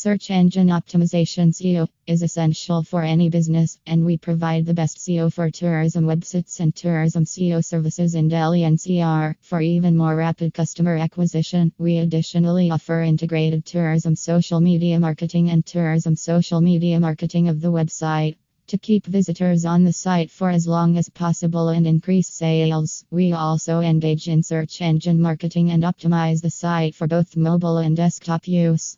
Search engine optimization SEO is essential for any business, and we provide the best SEO for tourism websites and tourism SEO services in Delhi NCR. For even more rapid customer acquisition, we additionally offer integrated tourism social media marketing and tourism social media marketing of the website. To keep visitors on the site for as long as possible and increase sales, we also engage in search engine marketing and optimize the site for both mobile and desktop use.